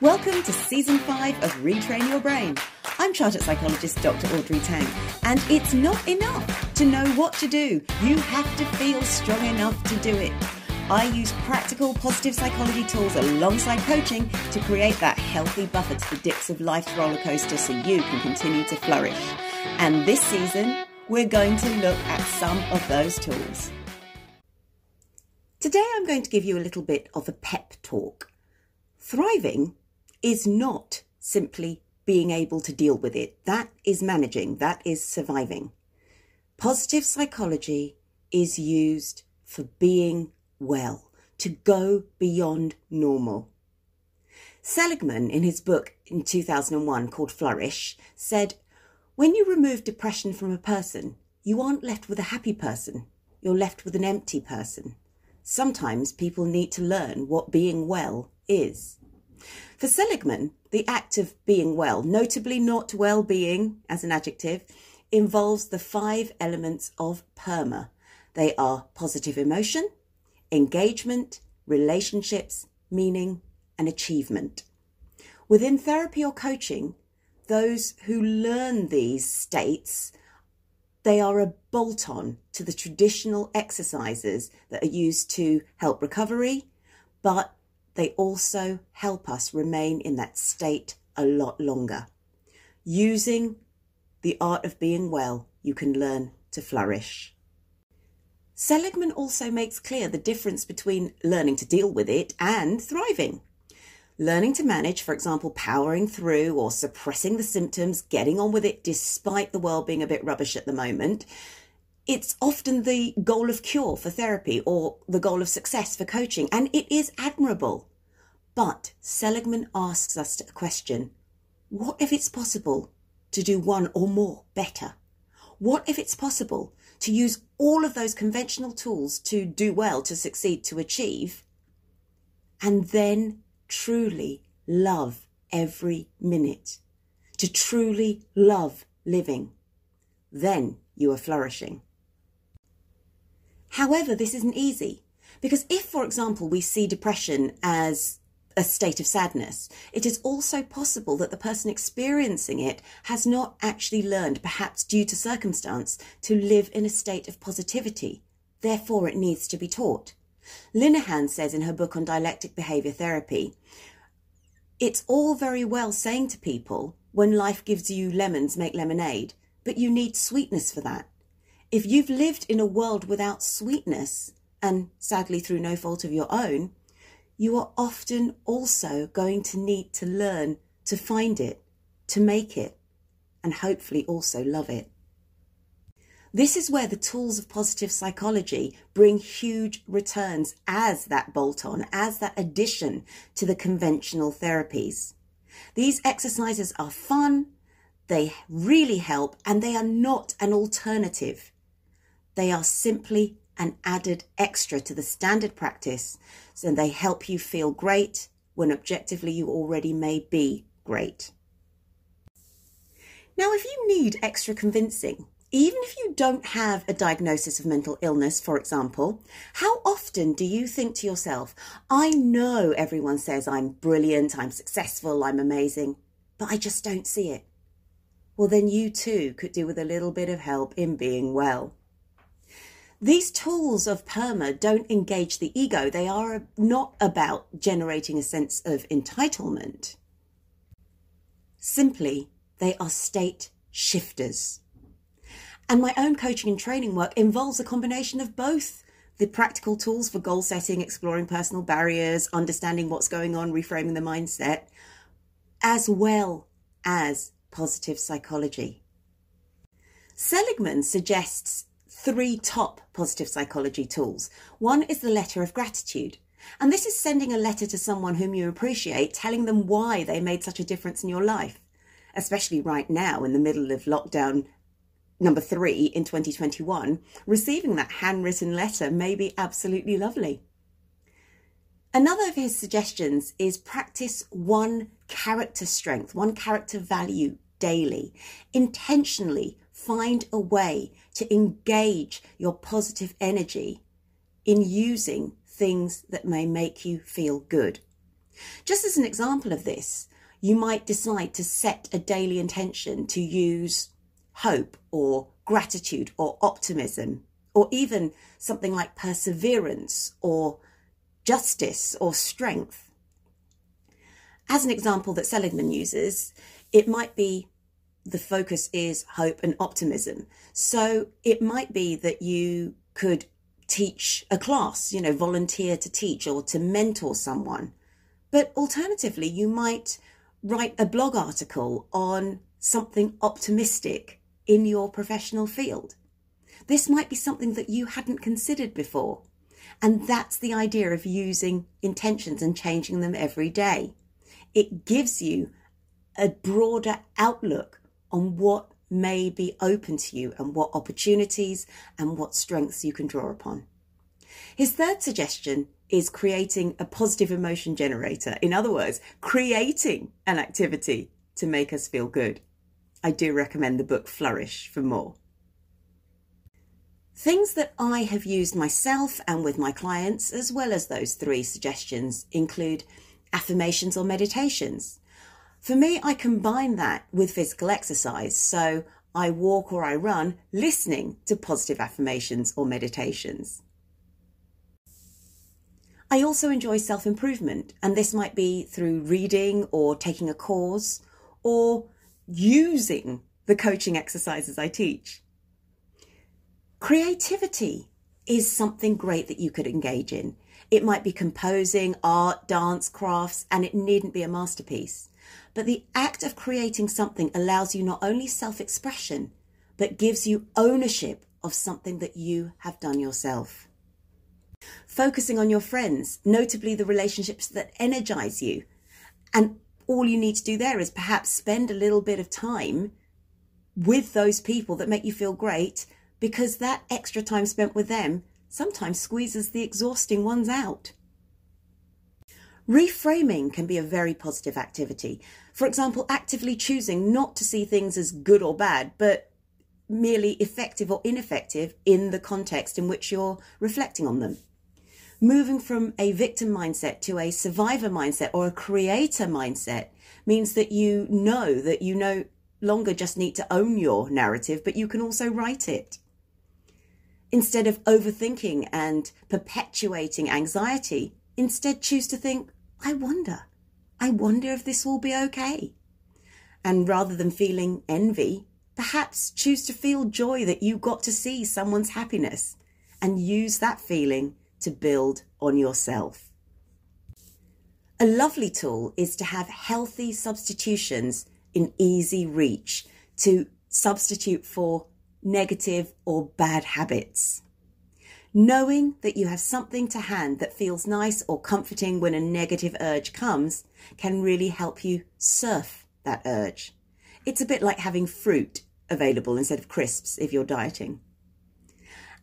Welcome to season five of Retrain Your Brain. I'm chartered psychologist Dr. Audrey Tang, and it's not enough to know what to do. You have to feel strong enough to do it. I use practical positive psychology tools alongside coaching to create that healthy buffer to the dips of life's roller coaster so you can continue to flourish. And this season, we're going to look at some of those tools. Today, I'm going to give you a little bit of a pep talk. Thriving is not simply being able to deal with it. That is managing, that is surviving. Positive psychology is used for being well, to go beyond normal. Seligman, in his book in 2001 called Flourish, said, When you remove depression from a person, you aren't left with a happy person, you're left with an empty person. Sometimes people need to learn what being well is. For Seligman, the act of being well, notably not well being as an adjective, involves the five elements of PERMA. They are positive emotion, engagement, relationships, meaning, and achievement. Within therapy or coaching, those who learn these states they are a bolt on to the traditional exercises that are used to help recovery, but they also help us remain in that state a lot longer. Using the art of being well, you can learn to flourish. Seligman also makes clear the difference between learning to deal with it and thriving. Learning to manage, for example, powering through or suppressing the symptoms, getting on with it despite the world being a bit rubbish at the moment, it's often the goal of cure for therapy or the goal of success for coaching, and it is admirable. But Seligman asks us a question what if it's possible to do one or more better? What if it's possible to use all of those conventional tools to do well, to succeed, to achieve, and then truly love every minute, to truly love living? Then you are flourishing. However, this isn't easy because if, for example, we see depression as a state of sadness, it is also possible that the person experiencing it has not actually learned, perhaps due to circumstance, to live in a state of positivity. Therefore, it needs to be taught. Linehan says in her book on dialectic behaviour therapy, it's all very well saying to people, when life gives you lemons, make lemonade, but you need sweetness for that. If you've lived in a world without sweetness, and sadly through no fault of your own, you are often also going to need to learn to find it, to make it, and hopefully also love it. This is where the tools of positive psychology bring huge returns as that bolt on, as that addition to the conventional therapies. These exercises are fun, they really help, and they are not an alternative. They are simply an added extra to the standard practice, so they help you feel great when objectively you already may be great. Now, if you need extra convincing, even if you don't have a diagnosis of mental illness, for example, how often do you think to yourself, I know everyone says I'm brilliant, I'm successful, I'm amazing, but I just don't see it? Well, then you too could do with a little bit of help in being well. These tools of PERMA don't engage the ego. They are not about generating a sense of entitlement. Simply, they are state shifters. And my own coaching and training work involves a combination of both the practical tools for goal setting, exploring personal barriers, understanding what's going on, reframing the mindset, as well as positive psychology. Seligman suggests three top positive psychology tools. One is the letter of gratitude. And this is sending a letter to someone whom you appreciate, telling them why they made such a difference in your life, especially right now in the middle of lockdown number three in 2021. Receiving that handwritten letter may be absolutely lovely. Another of his suggestions is practice one character strength, one character value daily. Intentionally find a way to engage your positive energy in using things that may make you feel good. Just as an example of this, you might decide to set a daily intention to use hope or gratitude or optimism, or even something like perseverance or justice or strength. As an example that Seligman uses, it might be the focus is hope and optimism. So it might be that you could teach a class, you know, volunteer to teach or to mentor someone. But alternatively, you might write a blog article on something optimistic in your professional field. This might be something that you hadn't considered before. And that's the idea of using intentions and changing them every day. It gives you a broader outlook on what may be open to you and what opportunities and what strengths you can draw upon. His third suggestion is creating a positive emotion generator. In other words, creating an activity to make us feel good. I do recommend the book Flourish for more. Things that I have used myself and with my clients, as well as those three suggestions, include affirmations or meditations. For me, I combine that with physical exercise. So I walk or I run listening to positive affirmations or meditations. I also enjoy self improvement, and this might be through reading or taking a course or using the coaching exercises I teach. Creativity is something great that you could engage in. It might be composing, art, dance, crafts, and it needn't be a masterpiece. But the act of creating something allows you not only self expression, but gives you ownership of something that you have done yourself. Focusing on your friends, notably the relationships that energize you. And all you need to do there is perhaps spend a little bit of time with those people that make you feel great because that extra time spent with them sometimes squeezes the exhausting ones out. Reframing can be a very positive activity. For example, actively choosing not to see things as good or bad, but merely effective or ineffective in the context in which you're reflecting on them. Moving from a victim mindset to a survivor mindset or a creator mindset means that you know that you no longer just need to own your narrative, but you can also write it. Instead of overthinking and perpetuating anxiety, instead choose to think, I wonder, I wonder if this will be okay. And rather than feeling envy, perhaps choose to feel joy that you got to see someone's happiness and use that feeling to build on yourself. A lovely tool is to have healthy substitutions in easy reach to substitute for negative or bad habits. Knowing that you have something to hand that feels nice or comforting when a negative urge comes can really help you surf that urge. It's a bit like having fruit available instead of crisps if you're dieting.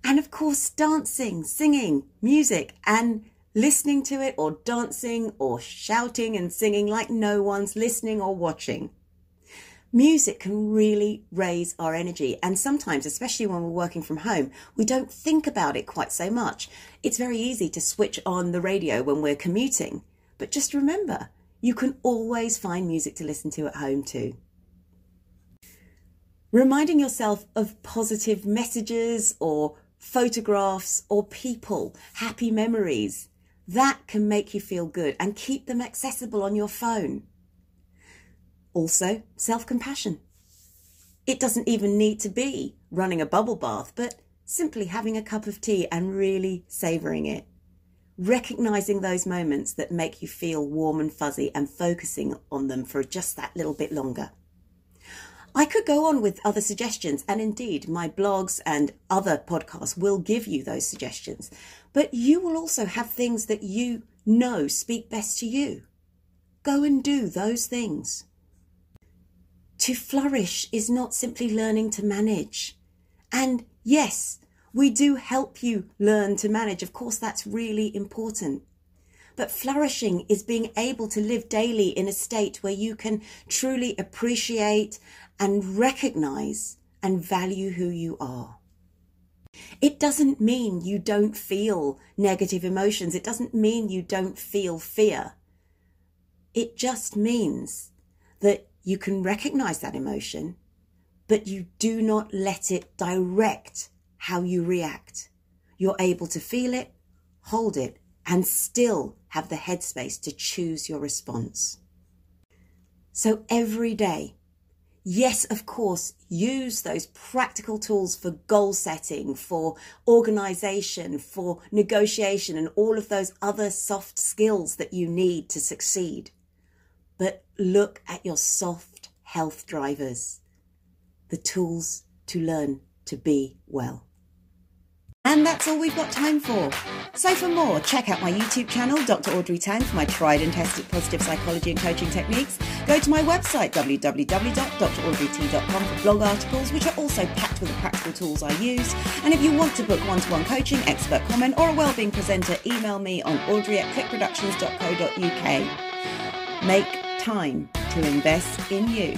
And of course, dancing, singing, music, and listening to it or dancing or shouting and singing like no one's listening or watching music can really raise our energy. And sometimes, especially when we're working from home, we don't think about it quite so much. It's very easy to switch on the radio when we're commuting. But just remember, you can always find music to listen to at home too. Reminding yourself of positive messages or photographs or people, happy memories, that can make you feel good and keep them accessible on your phone. Also, self compassion. It doesn't even need to be running a bubble bath, but simply having a cup of tea and really savouring it. Recognizing those moments that make you feel warm and fuzzy and focusing on them for just that little bit longer. I could go on with other suggestions, and indeed, my blogs and other podcasts will give you those suggestions. But you will also have things that you know speak best to you. Go and do those things. To flourish is not simply learning to manage. And yes, we do help you learn to manage. Of course, that's really important. But flourishing is being able to live daily in a state where you can truly appreciate and recognize and value who you are. It doesn't mean you don't feel negative emotions. It doesn't mean you don't feel fear. It just means that you can recognize that emotion, but you do not let it direct how you react. You're able to feel it, hold it, and still have the headspace to choose your response. So every day, yes, of course, use those practical tools for goal setting, for organization, for negotiation, and all of those other soft skills that you need to succeed. But look at your soft health drivers, the tools to learn to be well. And that's all we've got time for. So for more, check out my YouTube channel, Dr. Audrey Tang, for my tried and tested positive psychology and coaching techniques. Go to my website, www.draudreyt.com for blog articles, which are also packed with the practical tools I use. And if you want to book one-to-one coaching, expert comment, or a wellbeing presenter, email me on audrey at clickproductions.co.uk. Make time to invest in you.